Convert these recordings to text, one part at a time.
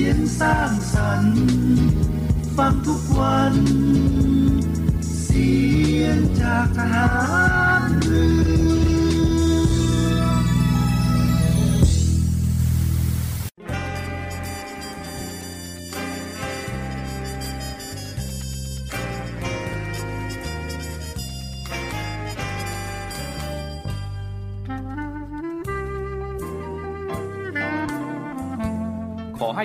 สียงสร้างสรรค์ฟังทุกวัน เสียงจากทหาร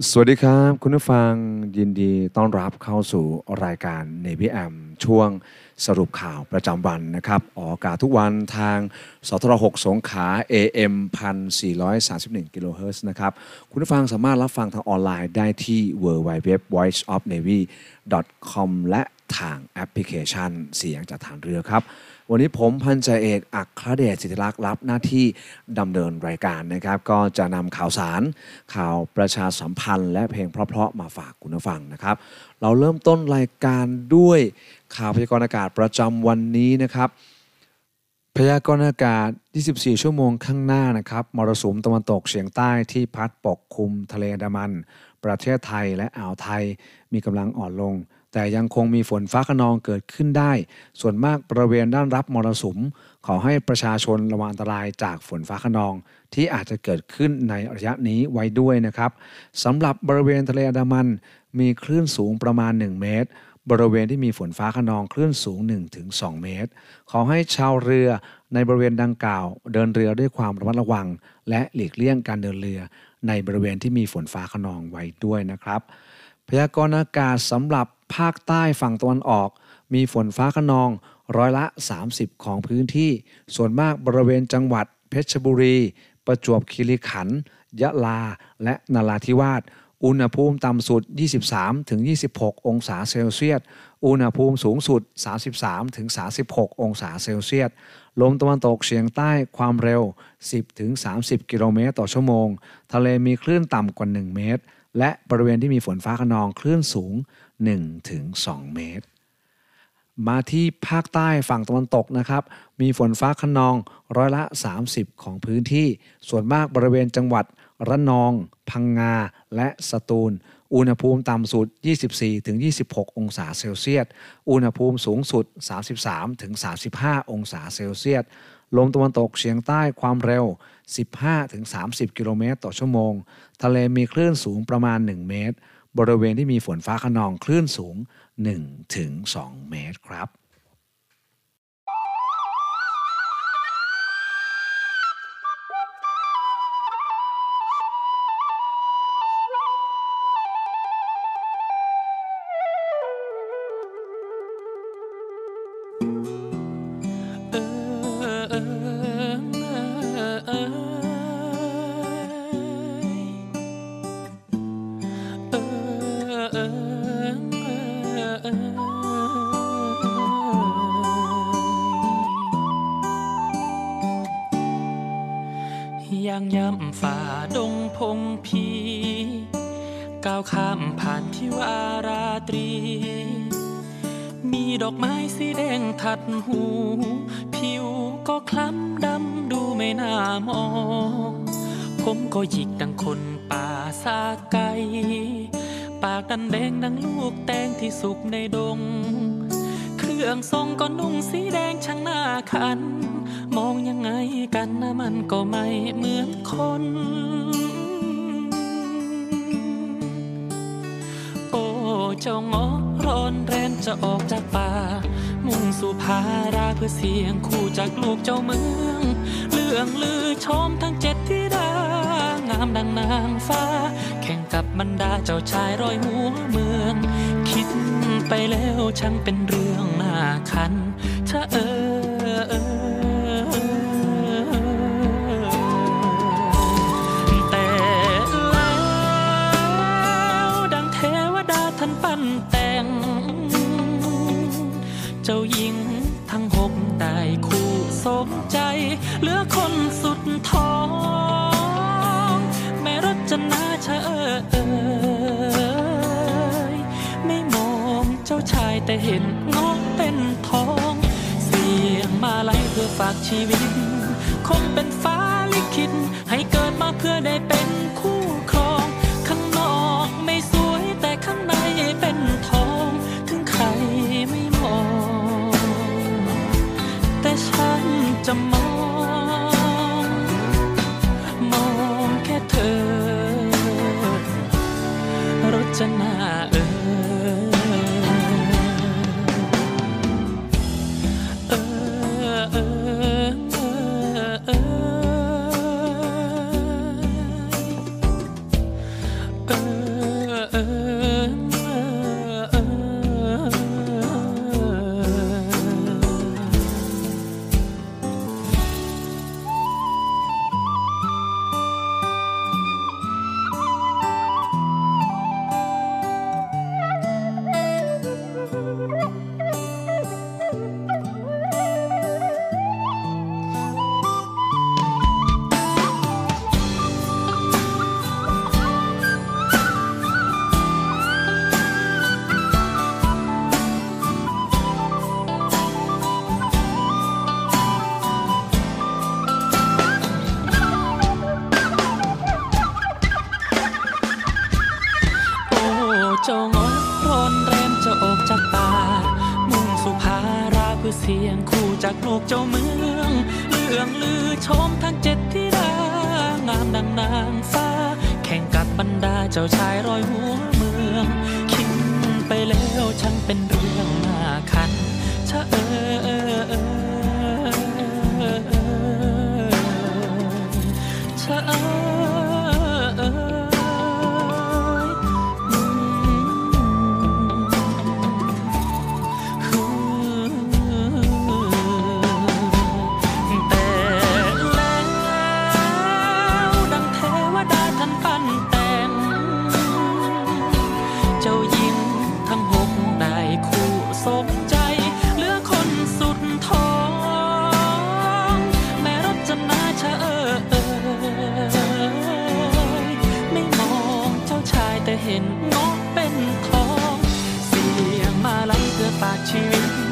สวัสดีครับ คุณผู้ฟังยินดีต้อนรับเข้าสู่รายการ Navy M ช่วงสรุปข่าวประจำวันนะครับ ออกอากาศทุกวันทางสทร6สงขา AM 1431กิโลเฮิรตซ์นะครับ คุณผู้ฟังสามารถรับฟังทางออนไลน์ได้ที่ www voiceofnavy com และทางแอปพลิเคชันเสียงจากฐานเรือครับ วันนี้ผมพันจ่าเอกอัครเดชสิทธิลักษ์รับหน้าที่ดำเนินรายการนะครับ ก็จะนำข่าวสาร ข่าวประชาสัมพันธ์ และเพลงเพราะๆมาฝากคุณผู้ฟังนะครับ เราเริ่มต้นรายการด้วยข่าวพยากรณ์อากาศประจำวันนี้นะครับ พยากรณ์อากาศ 24 ชั่วโมงข้างหน้านะครับมรสุมตะวันตกเฉียงใต้ที่พัดปกคลุมทะเลอันดามัน ประเทศไทยและอ่าวไทยมีกำลังอ่อนลง แต่ยังคงมีฝนฟ้าขนองเกิดขึ้นได้ ส่วนมากบริเวณด้านรับมรสุม ขอให้ประชาชนระวังอันตรายจากฝนฟ้าขนอง ที่อาจจะเกิดขึ้นในระยะนี้ไว้ด้วยนะครับสำหรับบริเวณทะเลอันดามัน มีคลื่นสูงประมาณ 1 เมตร บริเวณที่มีฝนฟ้าขนองคลื่นสูง 1-2 เมตร ขอให้ชาวเรือในบริเวณดังกล่าว เดินเรือด้วยความระมัดระวัง และหลีกเลี่ยงการเดินเรือ ในบริเวณที่มีฝนฟ้าขนองไว้ด้วยนะครับ พยากรณ์อากาศสำหรับ ภาคใต้ฝั่งตะวันออก มีฝนฟ้าขนองร้อยละ 30 ของพื้นที่ ส่วนมากบริเวณจังหวัด เพชรบุรี ประจวบคีรีขันธ์ยะลา และนราธิวาสอุณหภูมิต่ำสุด 23-26 องศาเซลเซียส อุณหภูมิสูงสุด 33-36 องศาเซลเซียส ลมตะวันตกเฉียงใต้ความเร็ว 10-30 กิโลเมตรต่อชั่วโมง ทะเลมีคลื่นต่ำกว่า 1 เมตร และบริเวณที่มีฝนฟ้าขนองคลื่นสูง 1-2เมตร มาที่ภาคใต้ฝั่งตะวันตกนะครับ มีฝนฟ้าขนองร้อยละ 30 ของพื้นที่ ส่วนมากบริเวณจังหวัดระนอง พังงา และสตูล อุณหภูมิต่ำสุด 24-26 องศาเซลเซียส อุณหภูมิสูงสุด 33-35 องศาเซลเซียส ลมตะวันตกเฉียงใต้ความเร็ว 15-30 กิโลเมตรต่อชั่วโมง ทะเลมีคลื่นสูงประมาณ 1 เมตร บริเวณที่มีฝนฟ้าขนองคลื่นสูง 1-2 เมตรครับ ปากดันแดงดังลูกแตงที่สุกในดง เครื่องทรงก็นุ่งสีแดงช่างหน้าคัน มองยังไงกันนะมันก็ไม่เหมือนคน โอ้เจ้างอร้อนแรนจะออกจากป่า มุ่งสู่พาราเพื่อเสียงคู่จากลูกเจ้าเมืองเรื่องลือชมทั้งเจ็ดที่ดางามดังนางฟ้า แข่งกับบรรดาเจ้าชายร้อยหัว ช่างเป็นเรื่องน่าคันถ้าเออเออแต่แล้วดังเทวดาท่านปั้นแต่ง เจ้าหญิงทั้งหกได้คู่สมใจ เหลือคนสุดท้อง แม่รจนาชะเออ แต่เห็นน้อเป็นทอง เสียงมาลัยเพื่อฝากชีวิต คงเป็นฟ้าลิขิตให้เกิดมาเพื่อได้เป็นคู่ครอง ข้างนอกไม่สวยแต่ข้างในเป็นทอง ถึงใครไม่มอง แต่ฉันจะมอง มองแค่เธอรจนา วเมืองคิดไปแล้วช่างเป็นเรื่องน่าคันชะเออเออเออเอ ชีวิต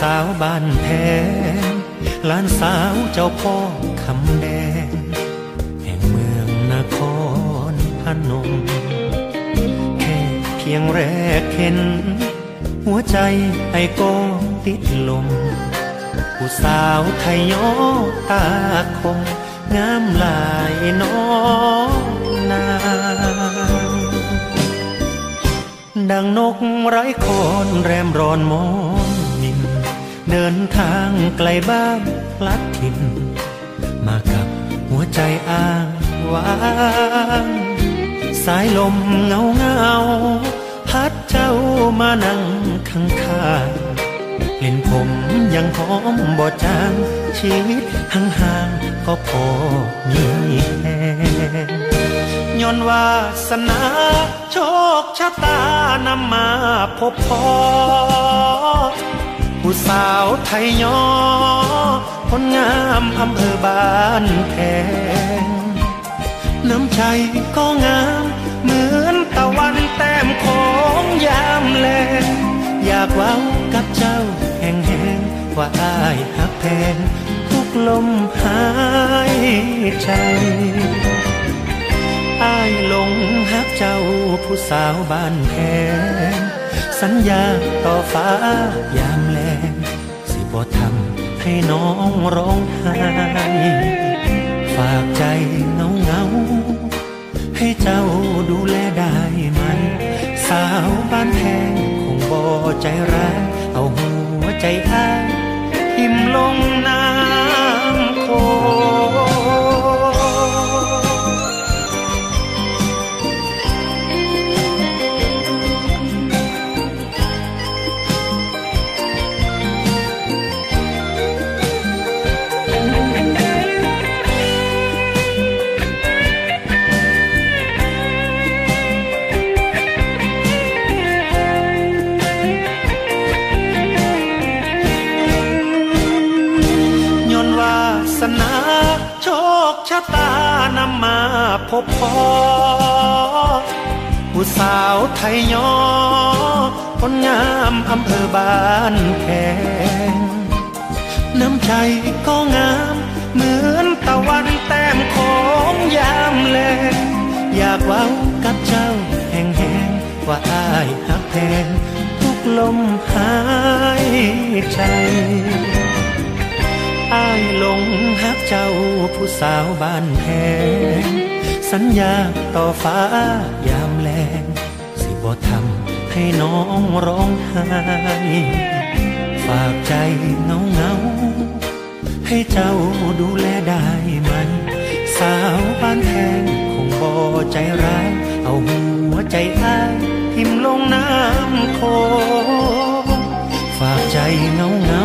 สาวบ้านแพงหลานสาวเจ้าพ่อคำแดง แห่งเมืองนครพนม แค่เพียงแรกเห็น หัวใจไอ้ก็ติดลม ผู้สาวไทยยอตาคงงามหลายน้องนางดังนกไร้คอนแรมรอนมอง เดินทางไกลบ้านพลัดถิ่น มากับหัวใจอ้างว้างสายลมเงาเงาพัดเจ้ามานั่งข้างข้างกลิ่นผมยังหอมบ่จางชีวิตห่างๆก็พอมีแหงย้อนวาสนาโชคชะตานำมาพบพอ ผู้สาวไทยยอคนงามอำเภอบ้านแพงน้ำใจก็งามเหมือนตะวันแต้มของยามแลงอยากว้ากับเจ้าแห่งแห่งว่าอายหักแพงทุกลมหายใจอายหลงหักเจ้าผู้สาวบ้านแพงสัญญาต่อฟ้ายามแล งสิบ่ทำให้น้องร้องไห้ฝากใจเงาเงาให้เจ้าดูแลได้ไหม สาวบ้านแพงคงบ่ใจร้ายเอาหัวใจอ้ายทิมลงน้ำโค พบพอผู้สาวไทยยอคนงามอำเภอบ้านแพงน้ำใจก็งาม เหมือนตะวันแต้มของยามแลงอยากเว้ากับเจ้าแห่งแหงว่าอายหักแพงทุกลมหายใจอ้ายหลงหักเจ้าผู้สาวบ้านแพง สัญญาต่อฟ้ายามแลงสิบ่ทำให้น้องร้องไห้ฝากใจเงาเงาให้เจ้าดูแลได้ไหม สาวบ้านแพงคงบ่ใจร้ายเอาหัวใจอ้ายทิมลงน้ำโคฝากใจเงาเงา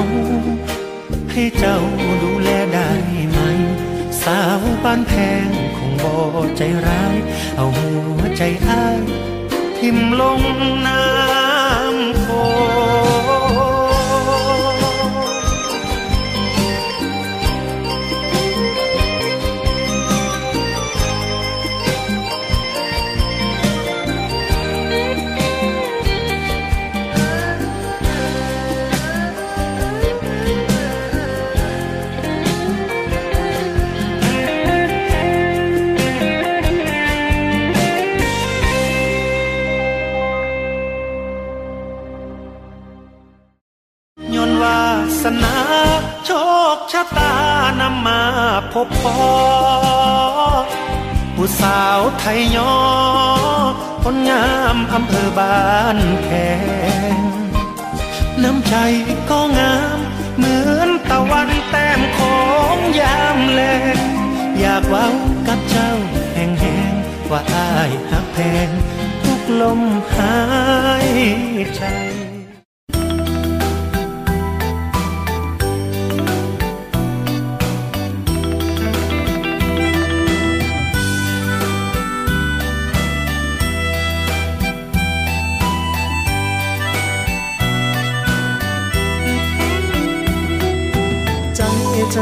ให้เจ้าดูแลได้ไหม สาวบ้านแพงคงบ่ใจร้าย เอาหัวใจอ้ายทิมลงน้ำ ยยอคนงามอำเภอบ้านแพงน้ำใจก็งามเหมือนตะวันแต้มของยามแลงอยากเว้ากับเจ้าแห่งแหงว่าอายหักแพงทุกลมหายใจ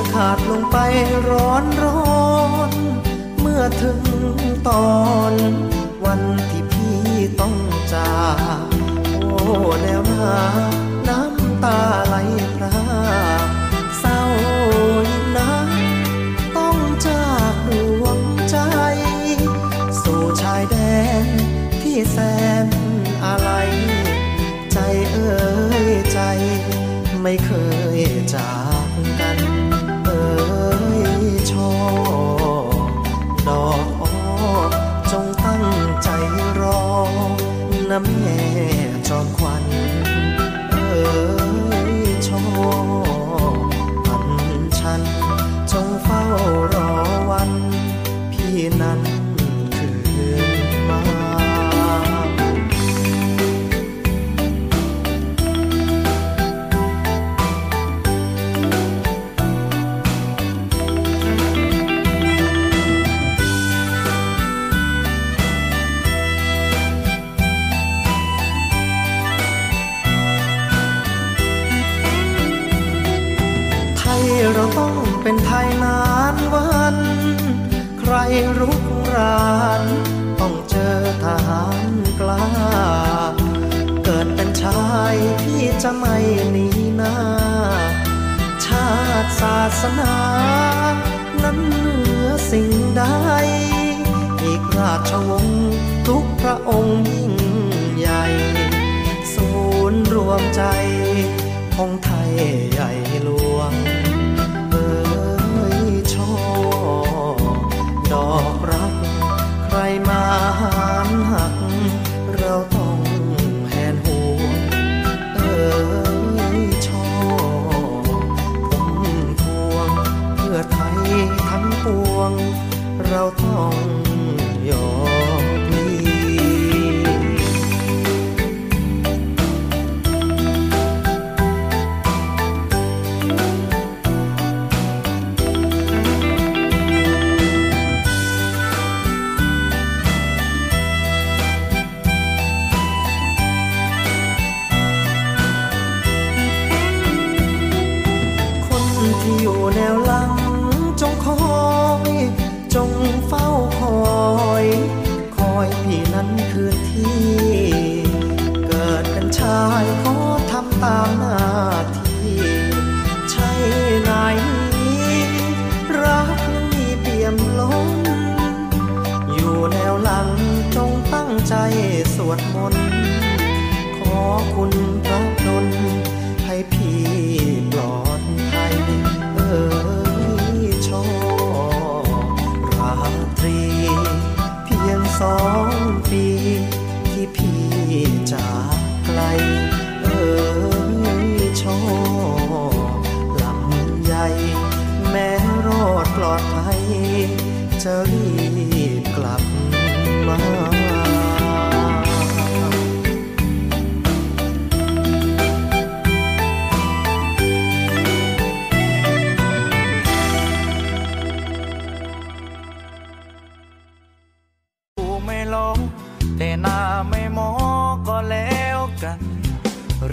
จะขาดลงไปร้อนร้อน เมื่อถึงตอนวันที่พี่ต้องจากโอ้แล้วนะน้ำตาไหลพรากเศร้ายิ่งนักต้องจากดวงใจ สู่ชายแดนที่แสนอะไร ใจเอ่ยใจไม่เคยจาก แม่ เป็นไทยนานวัน ใครรุกราน ต้องเจอทหารกล้า เกิดเป็นชายที่จะไม่หนีหน้า ชาติศาสนา นั้นเหนือสิ่งใด อีกราชวงศ์ทุกพระองค์ยิ่งใหญ่ ศูนย์รวมใจของไทยใหญ่ ดอกรัก ใครมาหานหัก เราต้องแหนหัวเอ่ยช่อผมพวง เพื่อไทยทั้งปวง เราต้อง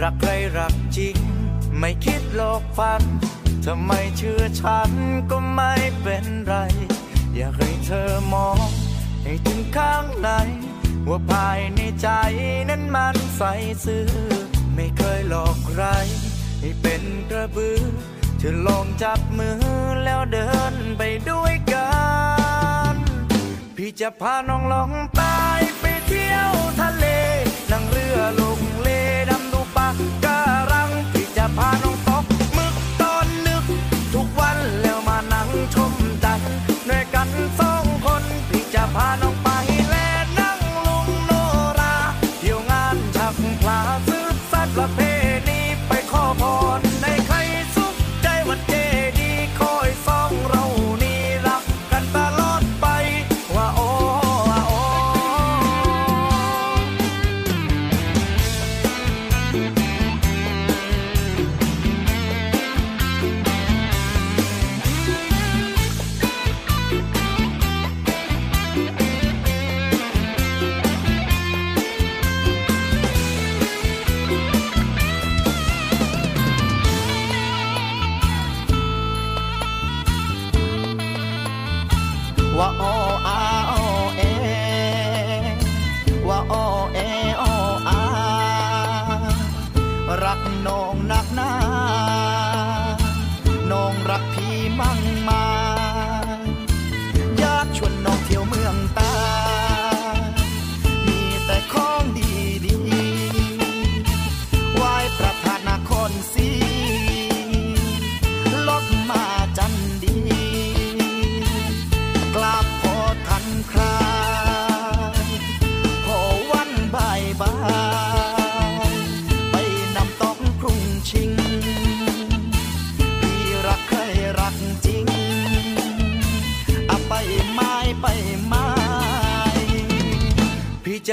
รักใครรักจริง ไม่คิดหลอกฟันทำไมเชื่อฉันก็ไม่เป็นไร อยากให้เธอมอง ให้ถึงข้างใน ว่าภายในใจนั้นมันใสซื่อ ไม่เคยหลอกใคร ให้เป็นกระบือเธอลองจับมือแล้วเดินไปด้วยกัน พี่จะพาน้องลองใตายไปเที่ยวทะเลนั่งเรือลง พาน้องตกมึกตอนนึก ทุกวันแล้วมานั่งชมจันทร์ด้วยกันสองคนพี่จะพาน้อง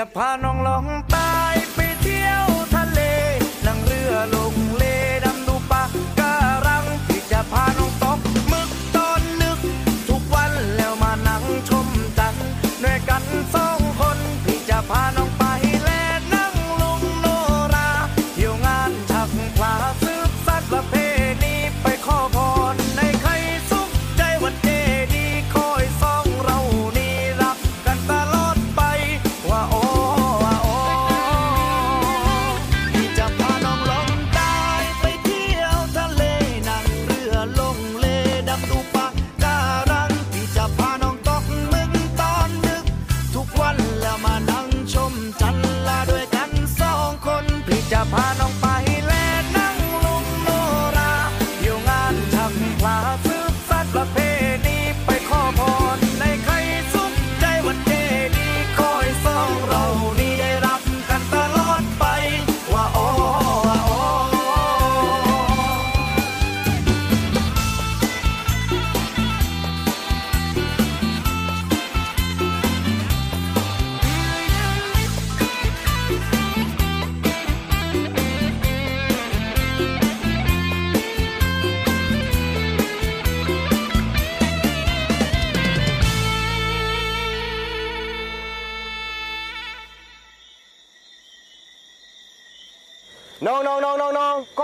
จะพาน้องลองตายไปเที่ยวทะเล นั่งเรือลงเลดำดูปะการัง ที่จะพาน้องตกมึกตอนนึก ทุกวันแล้วมานั่งชมจันทร์ด้วยกันสองคน ที่จะพาน้อง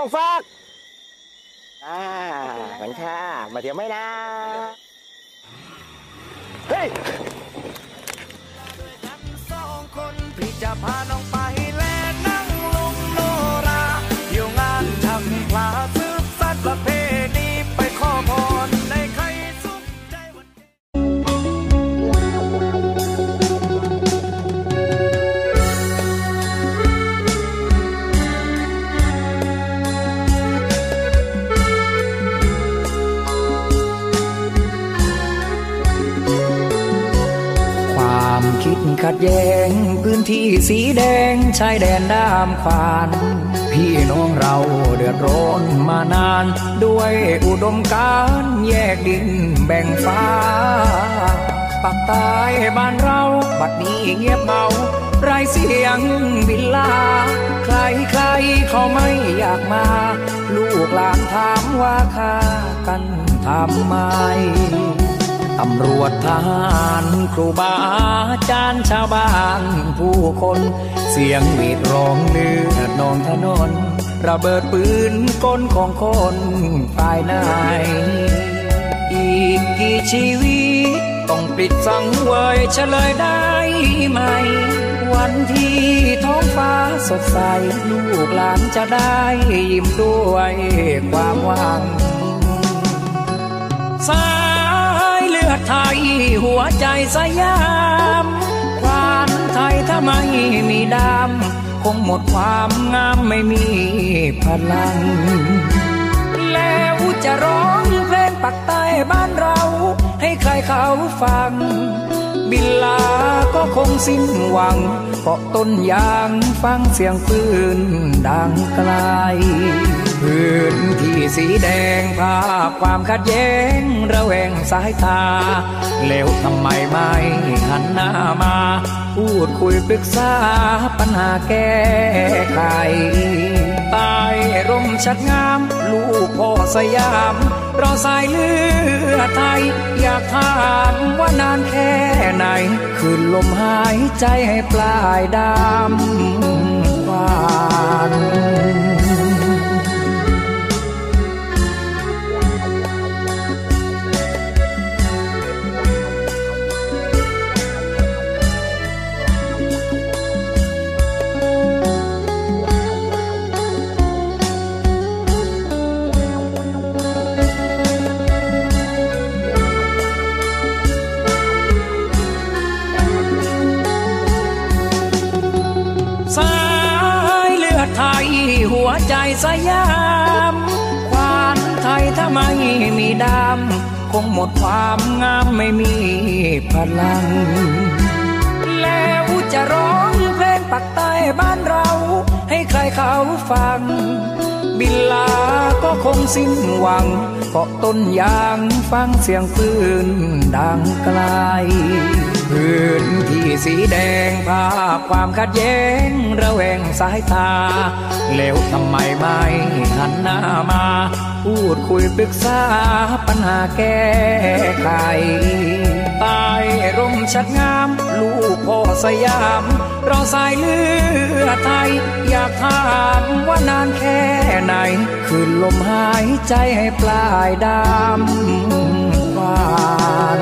น้องน้องกองฟาก อ่าขอบคุณค่ะ มาเที่ยวไหมนะ เฮ้ยสองคนพี่จะพาน้องไป แย้งพื้นที่สีแดงชายแดนด้ามขวาน พี่น้องเราเดือดร้อนมานาน ด้วยอุดมการแยกดินแบ่งฟ้าปักใต้บ้านเราบัดนี้เงียบเงาไรเสียงบินลา ใครใครเขาไม่อยากมา ลูกหลานถามว่าค่ากันทำไม ตำรวจทหารครูบาอาจารย์ชาวบ้านผู้คน เสียงมีดร้องเลือดนองถนน ระเบิดปืนก้นของคนฝ่ายไหนอีกกี่ชีวิต ต้องปิดสังเวยเฉลยได้ไหม วันที่ท้องฟ้าสดใส ลูกหลานจะได้ยิ้มด้วยความหวังสา อไทยหัวใจสยาม ควานไทยถ้าไม่มีดำคงหมดความงามไม่มีพลัง แล้วจะร้องเพลงปักใต้บ้านเรา ให้ใครเขาฟัง บินลาก็คงสิ้นหวังเกาะต้นยางฟังเสียงปืนดังไกล สีแดงภาพความขัดแย้งระแวงสายตา แล้วทำไมไม่หันหน้ามา พูดคุยปรึกษาปัญหาแก้ไขใต้ร่มชัดงาม ลูกพ่อสยามรอสายเลือดไทย อยากถามว่านานแค่ไหน คืนลมหายใจให้ปลายดำวาน สยามควานไทยถ้าไม่มีดำคงหมดความงามไม่มีพลัง แล้วจะร้องเพลงปักใต้บ้านเรา ให้ใครเขาฟัง บินลาก็คงสิ้นหวังเกาะต้นยางฟังเสียงปืนดังไกล พื้นที่สีแดงภาพความขัดแย้งระแวงสายตา แล้วทำไมไม่หันหน้ามา พูดคุยปรึกษาปัญหาแก้ไขใต้ร่มชัดงาม ลูกพ่อสยาม เราสายเลือดไทย อยากถามว่านานแค่ไหน คืนลมหายใจให้ปลายดำวาน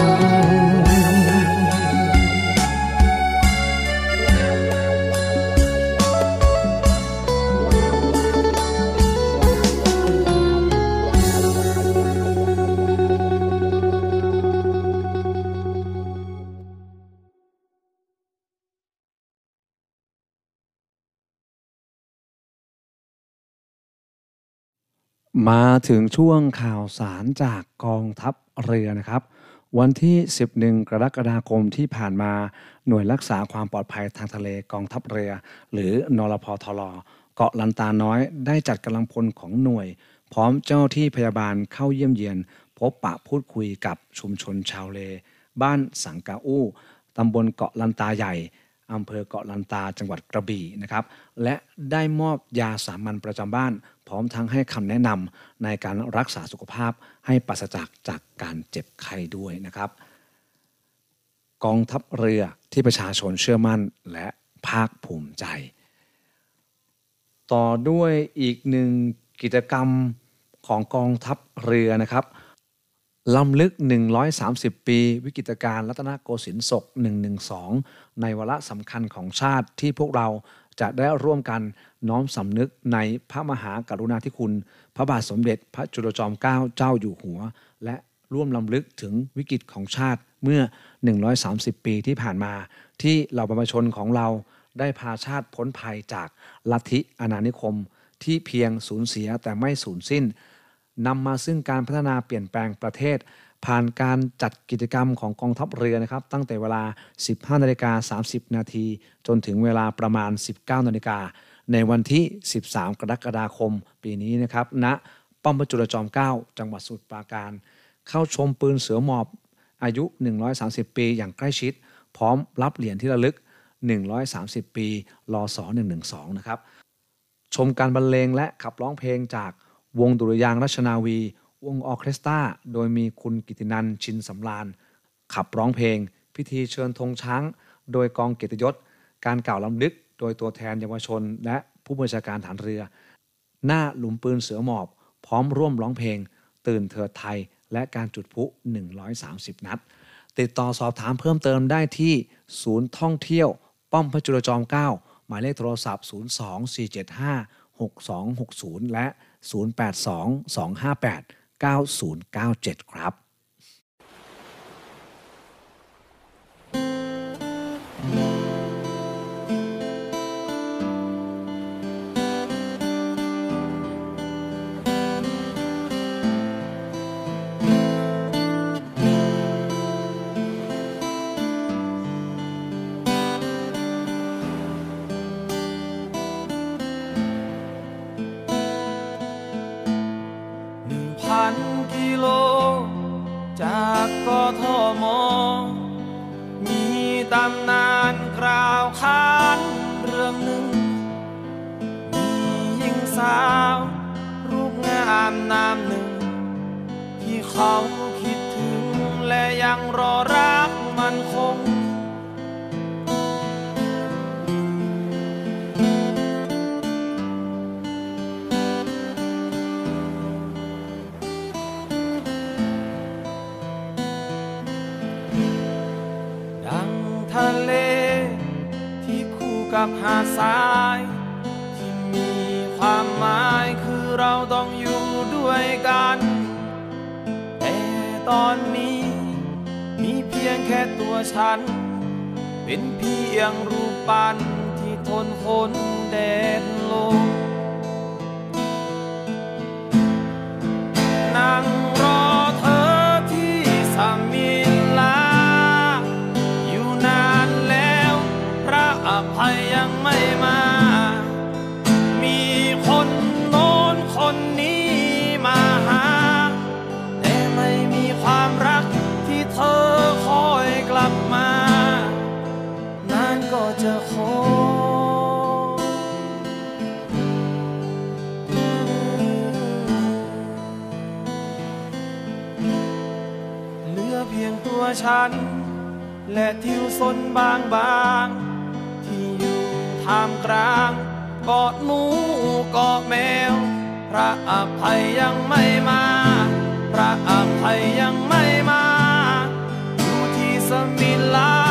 มาถึงช่วงข่าวสารจากกองทัพเรือนะครับ วันที่ 11 กรกฎาคมที่ผ่านมาหน่วยรักษาความปลอดภัยทางทะเลกองทัพเรือ หรือนรพทลเกาะลันตาน้อยได้จัดกำลังพลของหน่วย พร้อมเจ้าที่พยาบาลเข้าเยี่ยมเยียน พบปะพูดคุยกับชุมชนชาวเล บ้านสังกาอู้ตำบลเกาะลันตาใหญ่อำเภอเกาะลันตาจังหวัดกระบี่นะครับและได้มอบยาสามัญประจำบ้าน พร้อมทั้งให้คำแนะนำในการรักษาสุขภาพให้ปราศจากจากการเจ็บไข้ด้วยนะครับ กองทัพเรือที่ประชาชนเชื่อมั่นและภาคภูมิใจ ต่อด้วยอีกหนึ่งกิจกรรมของกองทัพเรือนะครับล้ำลึก 130 ปี วิกฤตการณ์รัตนโกสินทร์ศก 112 ในวาระสำคัญของชาติที่พวกเรา จะได้ร่วมกันน้อมสำนึกในพระมหากรุณาธิคุณ พระบาทสมเด็จพระจุลจอมเกล้าเจ้าอยู่หัว และร่วมล้ำลึกถึงวิกฤตของชาติเมื่อ 130 ปีที่ผ่านมา ที่เหล่าบรรพชนของเราได้พาชาติพ้นภัยจากลัทธิอาณานิคม ที่เพียงสูญเสียแต่ไม่สูญสิ้นนำมาซึ่งการพัฒนาเปลี่ยนแปลงประเทศ ผ่านการจัดกิจกรรมของกองทัพเรือนะครับ ตั้งแต่เวลา 15นาฬิกา30 นาที จนถึงเวลาประมาณ 19นาฬิกาในวันที่ 13 กรกฎาคม ปีนี้นะครับณป้อมพระจุลจอมเก้าจังหวัดสุทรปราการ เข้าชมปืนเสือหมอบอายุ 130 ปี อย่างใกล้ชิด พร้อมรับเหรียญที่ระลึก 130 ปีรอสอ112 นะครับ ชมการบรรเลงและขับร้องเพลงจากวงดุริยางราชนาวี วงออเคสตราโดยมีคุณกิตินันชินสำราญ ขับร้องเพลง พิธีเชิญธงช้าง โดยกองเกียรติยศ การกล่าวล้ำลึก โดยตัวแทนเยาวชน และผู้บัญชาการฐานเรือ หน้าหลุมปืนเสือหมอบ พร้อมร่วมร้องเพลง ตื่นเถิดไทย และการจุดพลุ130 นัด ติดต่อสอบถามเพิ่มเติมได้ที่ศูนย์ท่องเที่ยว ป้อมพระจุลจอมเกล้าหมายเลขโทรศัพท์ 02475 6260 และ 082 258 9097 ครับ กับหาดทราย ที่มีความหมายคือเราต้องอยู่ด้วยกันแต่ตอนนี้ มีเพียงแค่ตัวฉัน เป็นเพียงรูปปั้นที่ทนฝนแดดลม ฉัน และทิวสนบางบาง ที่อยู่ท่ามกลางกอดหมูกอดแมว พระอภัยยังไม่มา พระอภัยยังไม่มา อยู่ที่สมิลา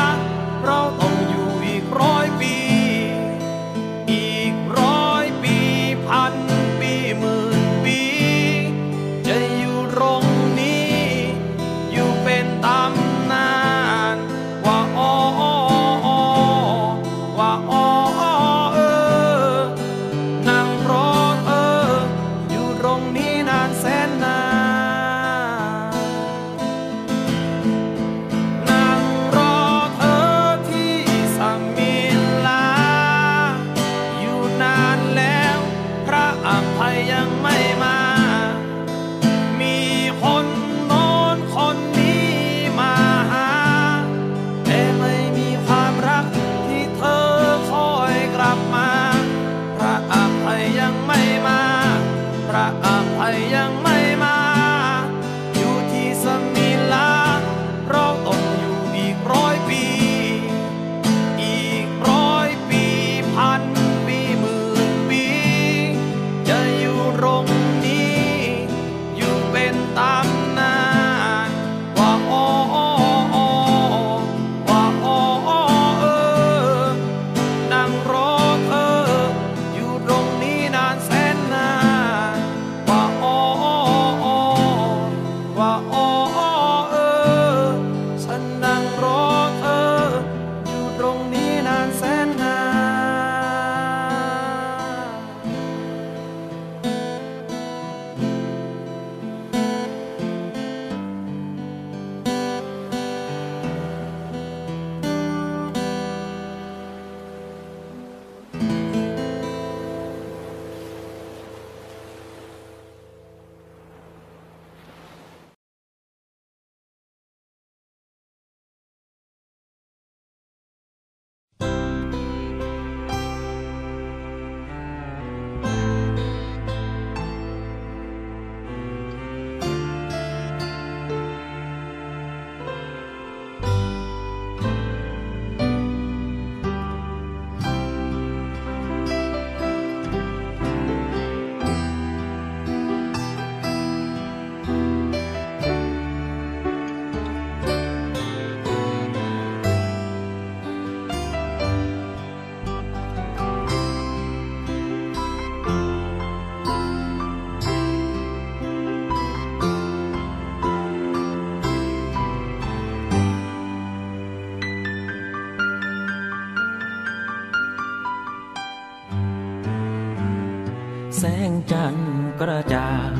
งจันทร์กระจ่าง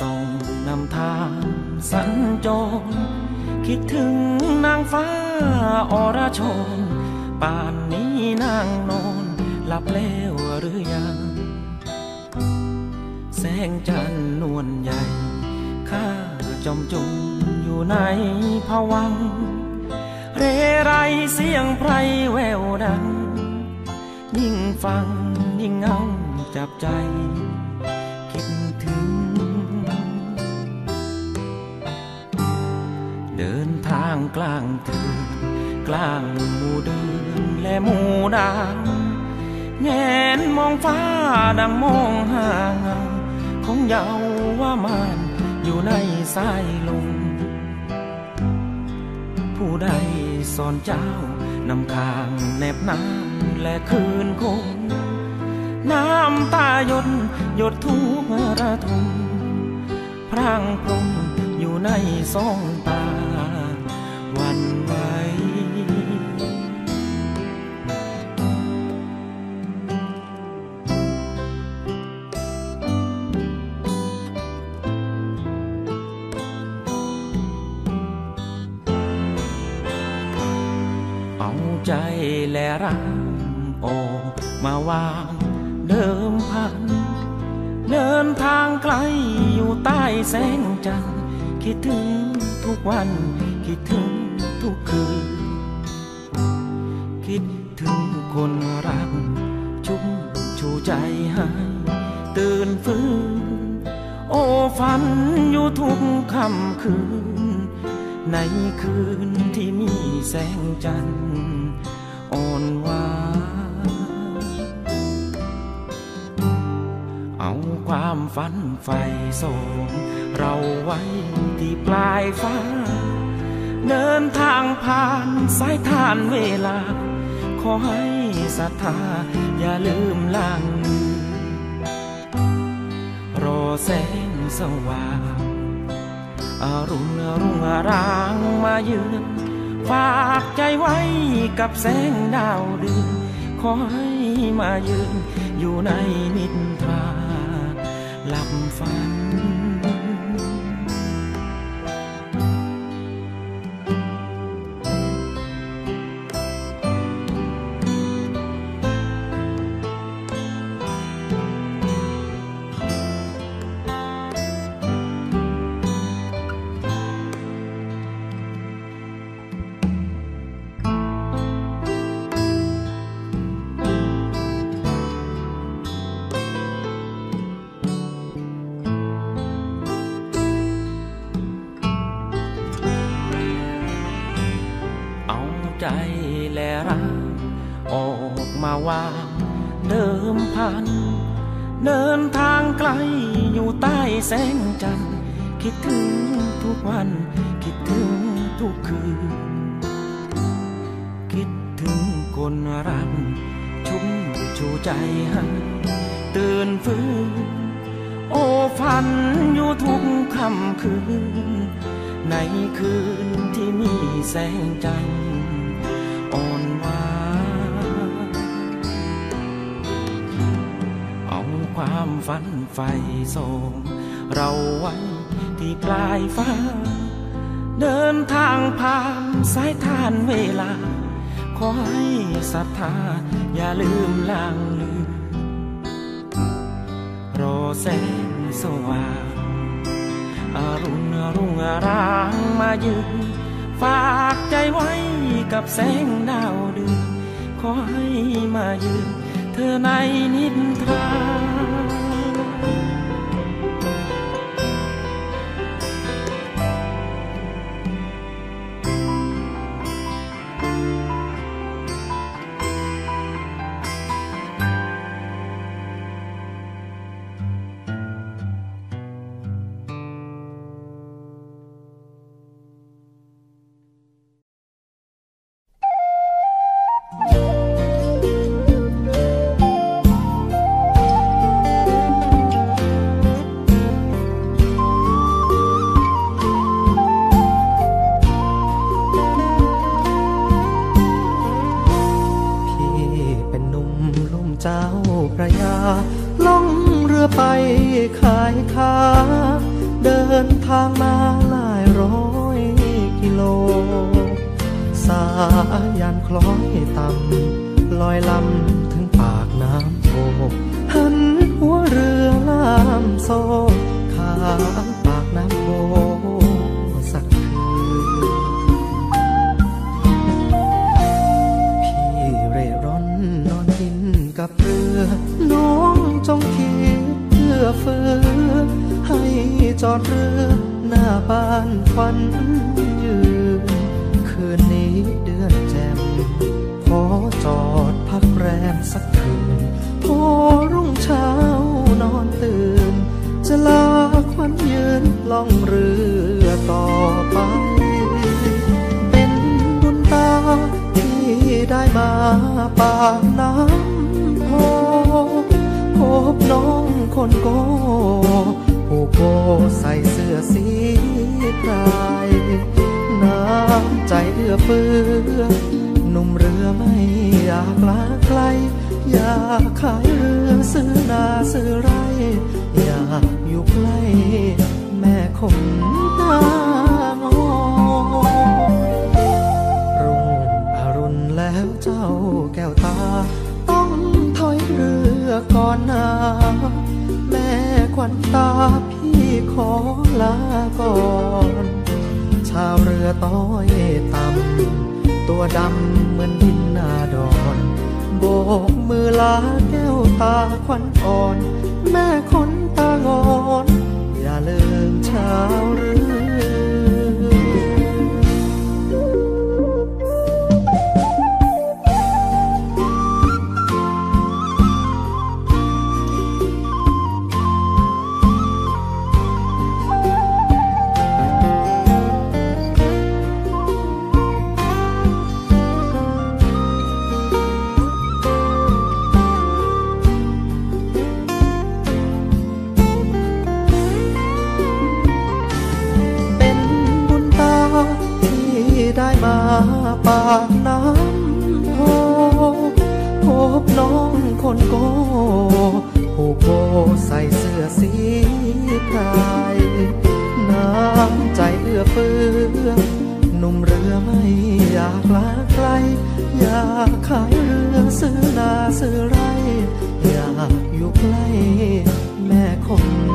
ส่องนำทางสัญจรคิดถึงนางฟ้าอรชรป่านนี้นางนอนหลับแล้วหรือยัง แสงจันทร์นวลใหญ่ ข้าจมจมอยู่ในภวัง เรไรเสียงไพรแววดัง ยิ่งฟังยิ่งเงาจับใจางกลางเถืนกลางหมู่เดือนและหมู่ดาวแงนมองฟ้าดังมองหาเงาของเยาว่ามานอยู่ในสายลมผู้ใดสอนเจ้านำคางแนบน้ำและคืนคงน้ำตาหยดหยดทุกระทมพรางพรมอยู่ในสองตา แลร่างออมาวางเดิมพัน เดินทางไกลอยู่ใต้แสงจันทร์คิดถึงทุกวัน คิดถึงทุกคืน คิดถึงคนรัก ชุ่มชูใจให้ตื่นฟื้น โอ้ฝันอยู่ทุกค่ำคืน ในคืนที่มีแสงจันทร์ ความฝันใฝ่ส่งเราไว้ที่ปลายฟ้า เดินทางผ่านสายทานเวลา ขอให้ศรัทธาอย่าลืมล่างมือรอแสงสว่างอารุณรุ่งอารางมาเยือนฝากใจไว้กับแสงดาวเดือนขอให้มายืนอยู่ในนิทรา หลั แสงจันทร์คิดถึงทุกวัน คิดถึงทุกคืน คิดถึงคนรัก ชุ่มชูใจให้ตื่นฟื้น โอ้ฝันอยู่ทุกค่ำคืน ในคืนที่มีแสงจันทร์อ่อนหวานเอาความฝันใฝ่ส่ง เราไว้ที่ปลายฟ้า เดินทางผ่านสายทานเวลา ขอให้ศรัทธาอย่าลืมลางลืมรอแสงสว่างอารุณรุ่งอารางมายืนฝากใจไว้กับแสงดาวเดือนขอให้มายืนเธอในนิทรา ใส่เสื้อสีไพรายน้ำใจเอื้อเฟื้อหนุ่มเรือไม่อยากลาไกลอยากขายเรือซื้อนาซื้อไร อยากอยู่ใกล้แม่คงตางอรุ่งอรุณแล้วเจ้าแก้วตา ต้องถอยเรือก่อนนาแม่ควันตาพ ขอลาก่อน ชาวเรือต้อยต่ำตัวดำเหมือนดินนาดอน โบกมือลาแก้วตาควันอ่อน แม่คนตางอน อย่าลืมชาวเรือ ปากน้ำโพพบน้องคนโกผูกโบใส่เสื้อสีไพรน้ำใจเอื้อเฟื้อหนุ่มเรือไม่อยากลาไกล อยากขายเรือซื้อนาซื้อไร อยากอยู่ใกล้แม่คน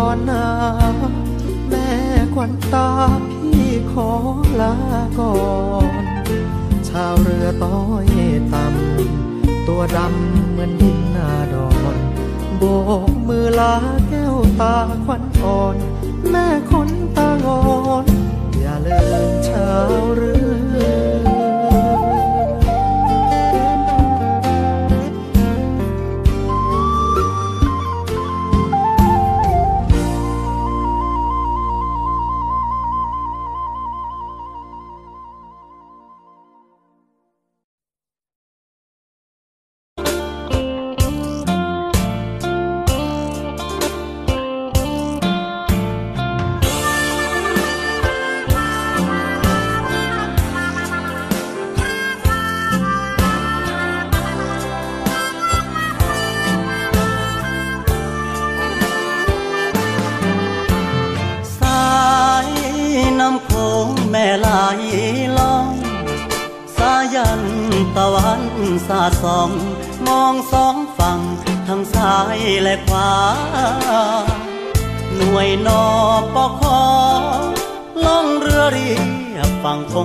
ก่อนนาแม่ควันตาพี่ขอลาก่อน ชาวเรือต้อยต่ำตัวดำเหมือนดินนาดอนโบกมือลาแก้วตาควันอ่อน แม่คนตางอน อย่าเลินชาวเรือ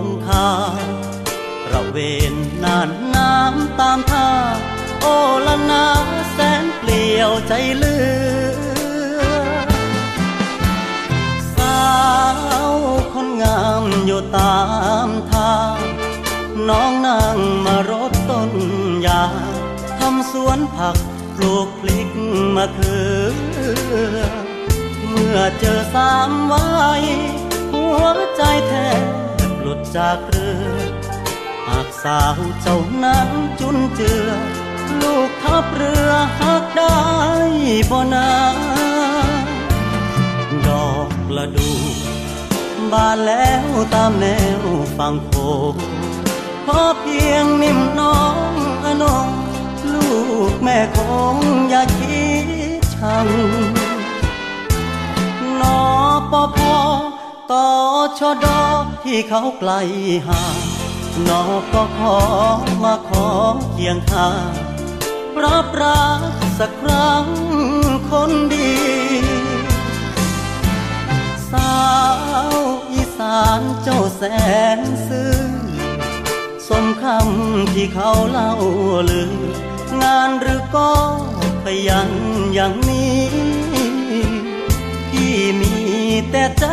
งคงคาระเวนน่านน้ำตามท่า โอละนาแสนเปลี่ยวใจเลือสาวคนงามอยู่ตามทางน้องนางมารดต้นยาทำสวนผักปลูกพลิกมะเขือ เมื่อเจอสามวัยหัวใจแทบ จากเรือ หากสาวเจ้านั้นจุนเจือ ลูกทับเรือหักได้บ่นาดอกละดูบานแล้วตามแนวฝั่งโขงขอเพียงนิ่มน้องอนงลูกแม่คงอย่าคิดชังนอปอพอ ต่อชอดอที่เขาไกลห่างนอก็ขอมาขอเคียงข้างรับรักสักครั้งคนดี สาวอีสานเจ้าแสนซื่อสมคำที่เขาเล่าลืองานหรือก็ขยันอย่างนี้ แต่ใจ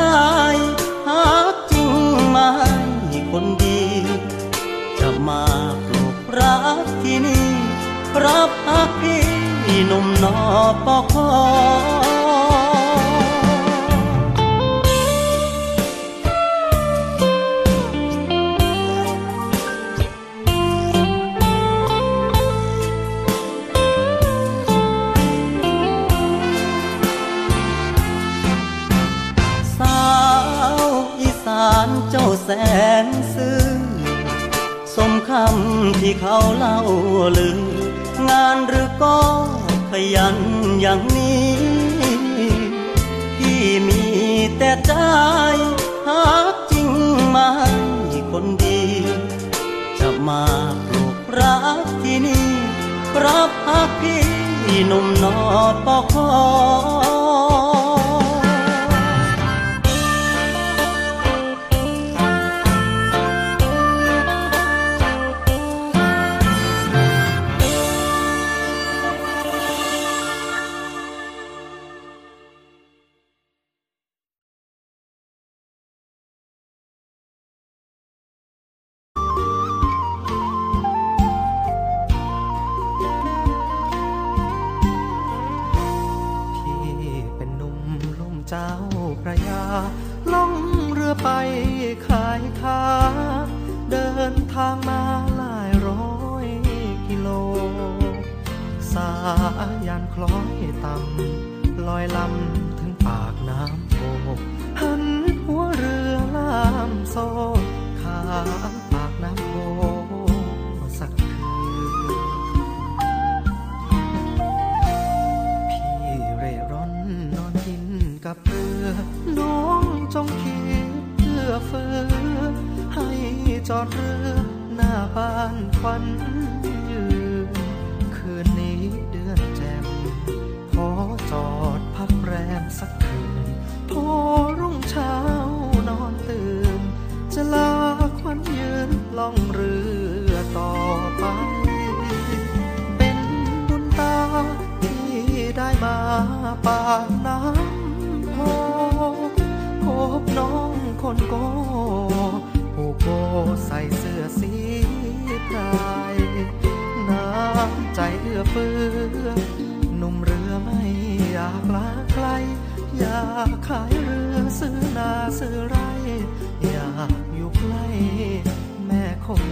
หากจริงไหมาคนดี จะมาปลุกรักที่นี่ รับพักพี่หนุ่มนอปอคอ สนซื่อสมคำที่เขาเล่าลืองานหรือก็ขยันอย่างนี้พี่มีแต่ใจหากจริงไหมคนดี จะมาปลูกรักที่นี่รับหักพี่หนุ่มนอปอคอายานคล้อยต่ำลอยลำถึงปากน้ำโพหันหัวเรือลามโซข้าปากน้ำโพสักคืนพี่เร่ร่อนนอนกินกับเรือน้องจงคิดเพื่อเฟือให้จอดเรือหน้าบ้านควัน สักคืน พอรุ่งเช้านอนตื่น จะลาควันยืนล่องเรือต่อไป เป็นบุญตาที่ได้มาปากน้ำโพพบน้องคนโกผู้โกใส่เสื้อสีไพรน้ำใจเอื้อเฟื้อากลาไกล อยากขายเรือซื้อนาซื้อไร อยากอยู่ใกล้แม่คง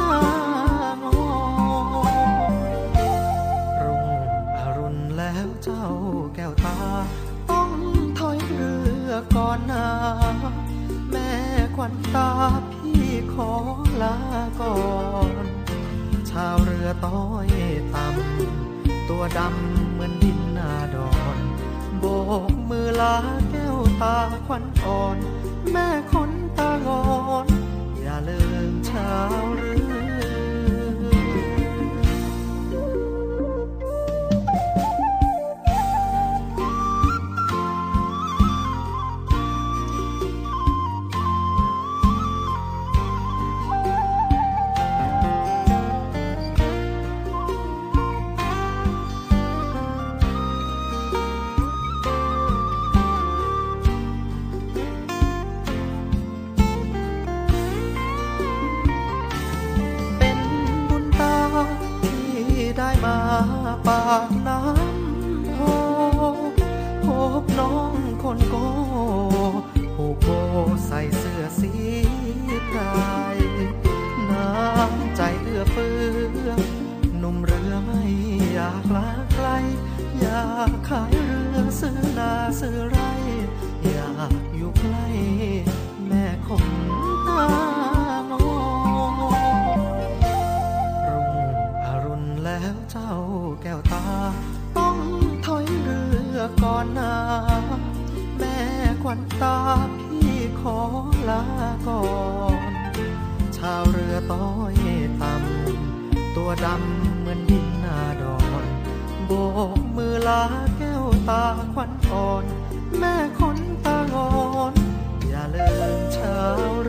ตางอรุ่งอรุณแล้วเจ้าแก้วตา ต้องถอยเรือก่อนนาแม่ควันตาพี่ขอลาก่อนชาวเรือต้อยต่ำตัวดำเหมือนดินนาดอน โบกมือลาแก้วตาควันอ่อน แม่คนตางอน อย่าลืมเช้าหรือ ปากน้ำโพพบน้องคนโก ตาพี่ขอลาก่อน ชาวเรือต้อยต่ำตัวดำเหมือนดินนาดอนโบกมือลาแก้วตาควันอ่อน แม่คนตางอน อย่าลืมชาว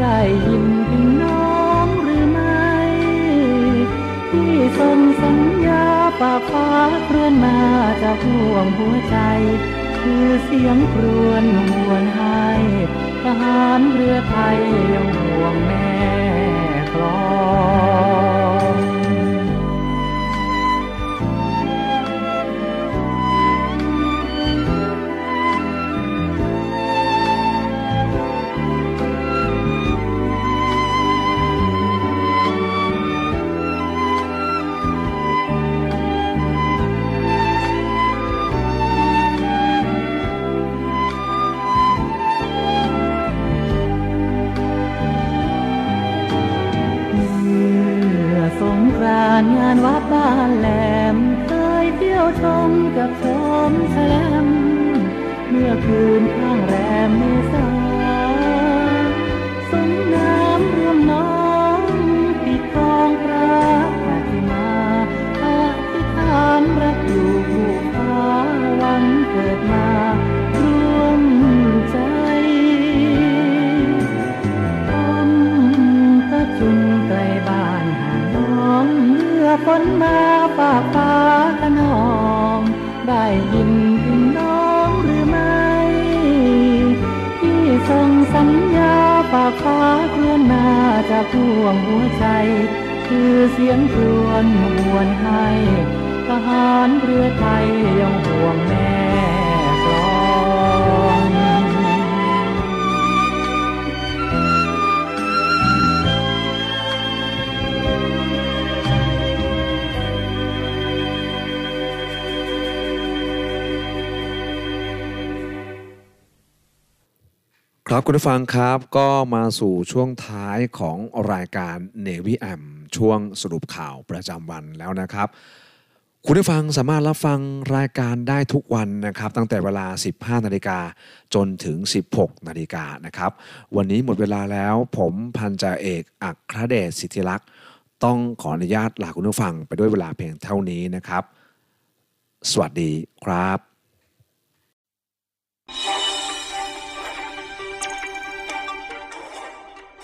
ได้ยินถึงน้องหรือไม่ ที่ส่งสัญญาปากฟ้าเคลื่อนมาจากห่วงหัวใจ คือเสียงครวญหวนให้ทหารเรือไทยยังห่วงแม่ แหลมเคยเที่ยวชมกับชมแชมเมื่อคืน นมาฝากฟ้าขนอง ได้ยินถึงน้องหรือไม่ที่ส่งสัญญาฝากฟ้าเคลื่อนมาจากห่วงหัวใจ คือเสียงครวนหวนให้ทหารเรือไทยยังห่วงแม่ ครับคุณผู้ฟังครับก็มาสู่ช่วงท้ายของรายการ Navy M ช่วงสรุปข่าวประจำวันแล้วนะครับ คุณผู้ฟังสามารถรับฟังรายการได้ทุกวันนะครับ ตั้งแต่เวลา 15 นาฬิกาจนถึง 16 นาฬิกานะครับ วันนี้หมดเวลาแล้วผมพันจ่าเอกอัครเดชสิทธิลักษณ์ต้องขออนุญาตลาคุณผู้ฟังไปด้วยเวลาเพียงเท่านี้นะครับ สวัสดีครับ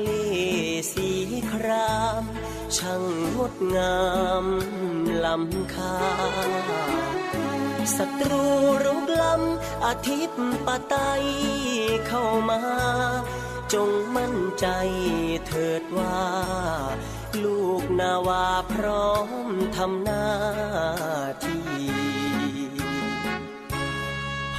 เลสีคราม ช่างงดงามล้ำค่าศัตรูรุกล้ำอาทิตย์ปะไตเข้ามา จงมั่นใจเถิดว่า ลูกนาวาพร้อมทำหน้าที่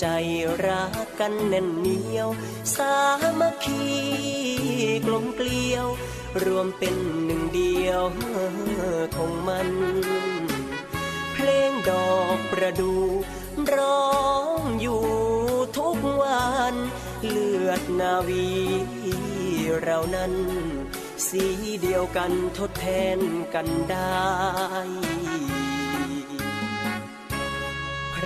ใจรักกันแน่นเหนียว สามัคคีกลมเกลียว รวมเป็นหนึ่งเดียวของมัน เพลงดอกประดู ร้องอยู่ทุกวันเลือดนาวีเรานั้น สีเดียวกันทดแทนกันได้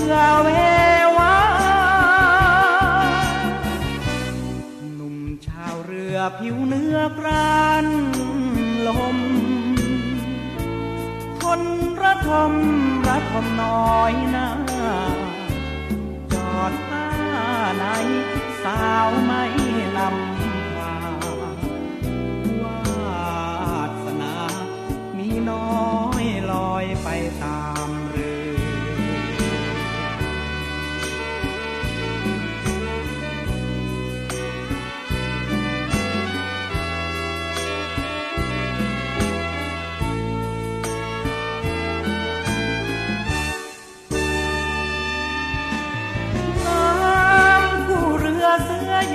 อดเรือเววาหนุ่มชาวเรือผิวเนื้อกรานลมคนระทมระทมน้อยนาจอดท่าไหนสาวไม่นำ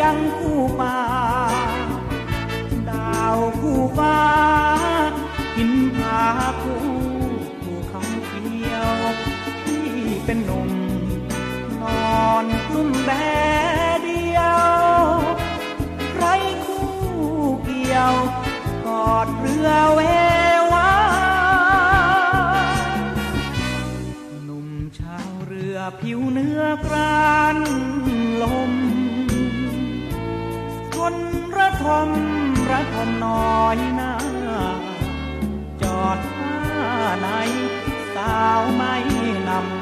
ยังคู่ป่า ดาวคู่ฟ้าหินผาคู่คู่เขาเขียวที่เป็นหนุ่มนอนกลุ่มแดดเดียว ใครคู่เกี่ยว กอดเรือเววาหนุ่มชาวเรือผิวเนื้อกรานลม มระทมน้อยหน้า จอดท่าไหน สาวไม่นำ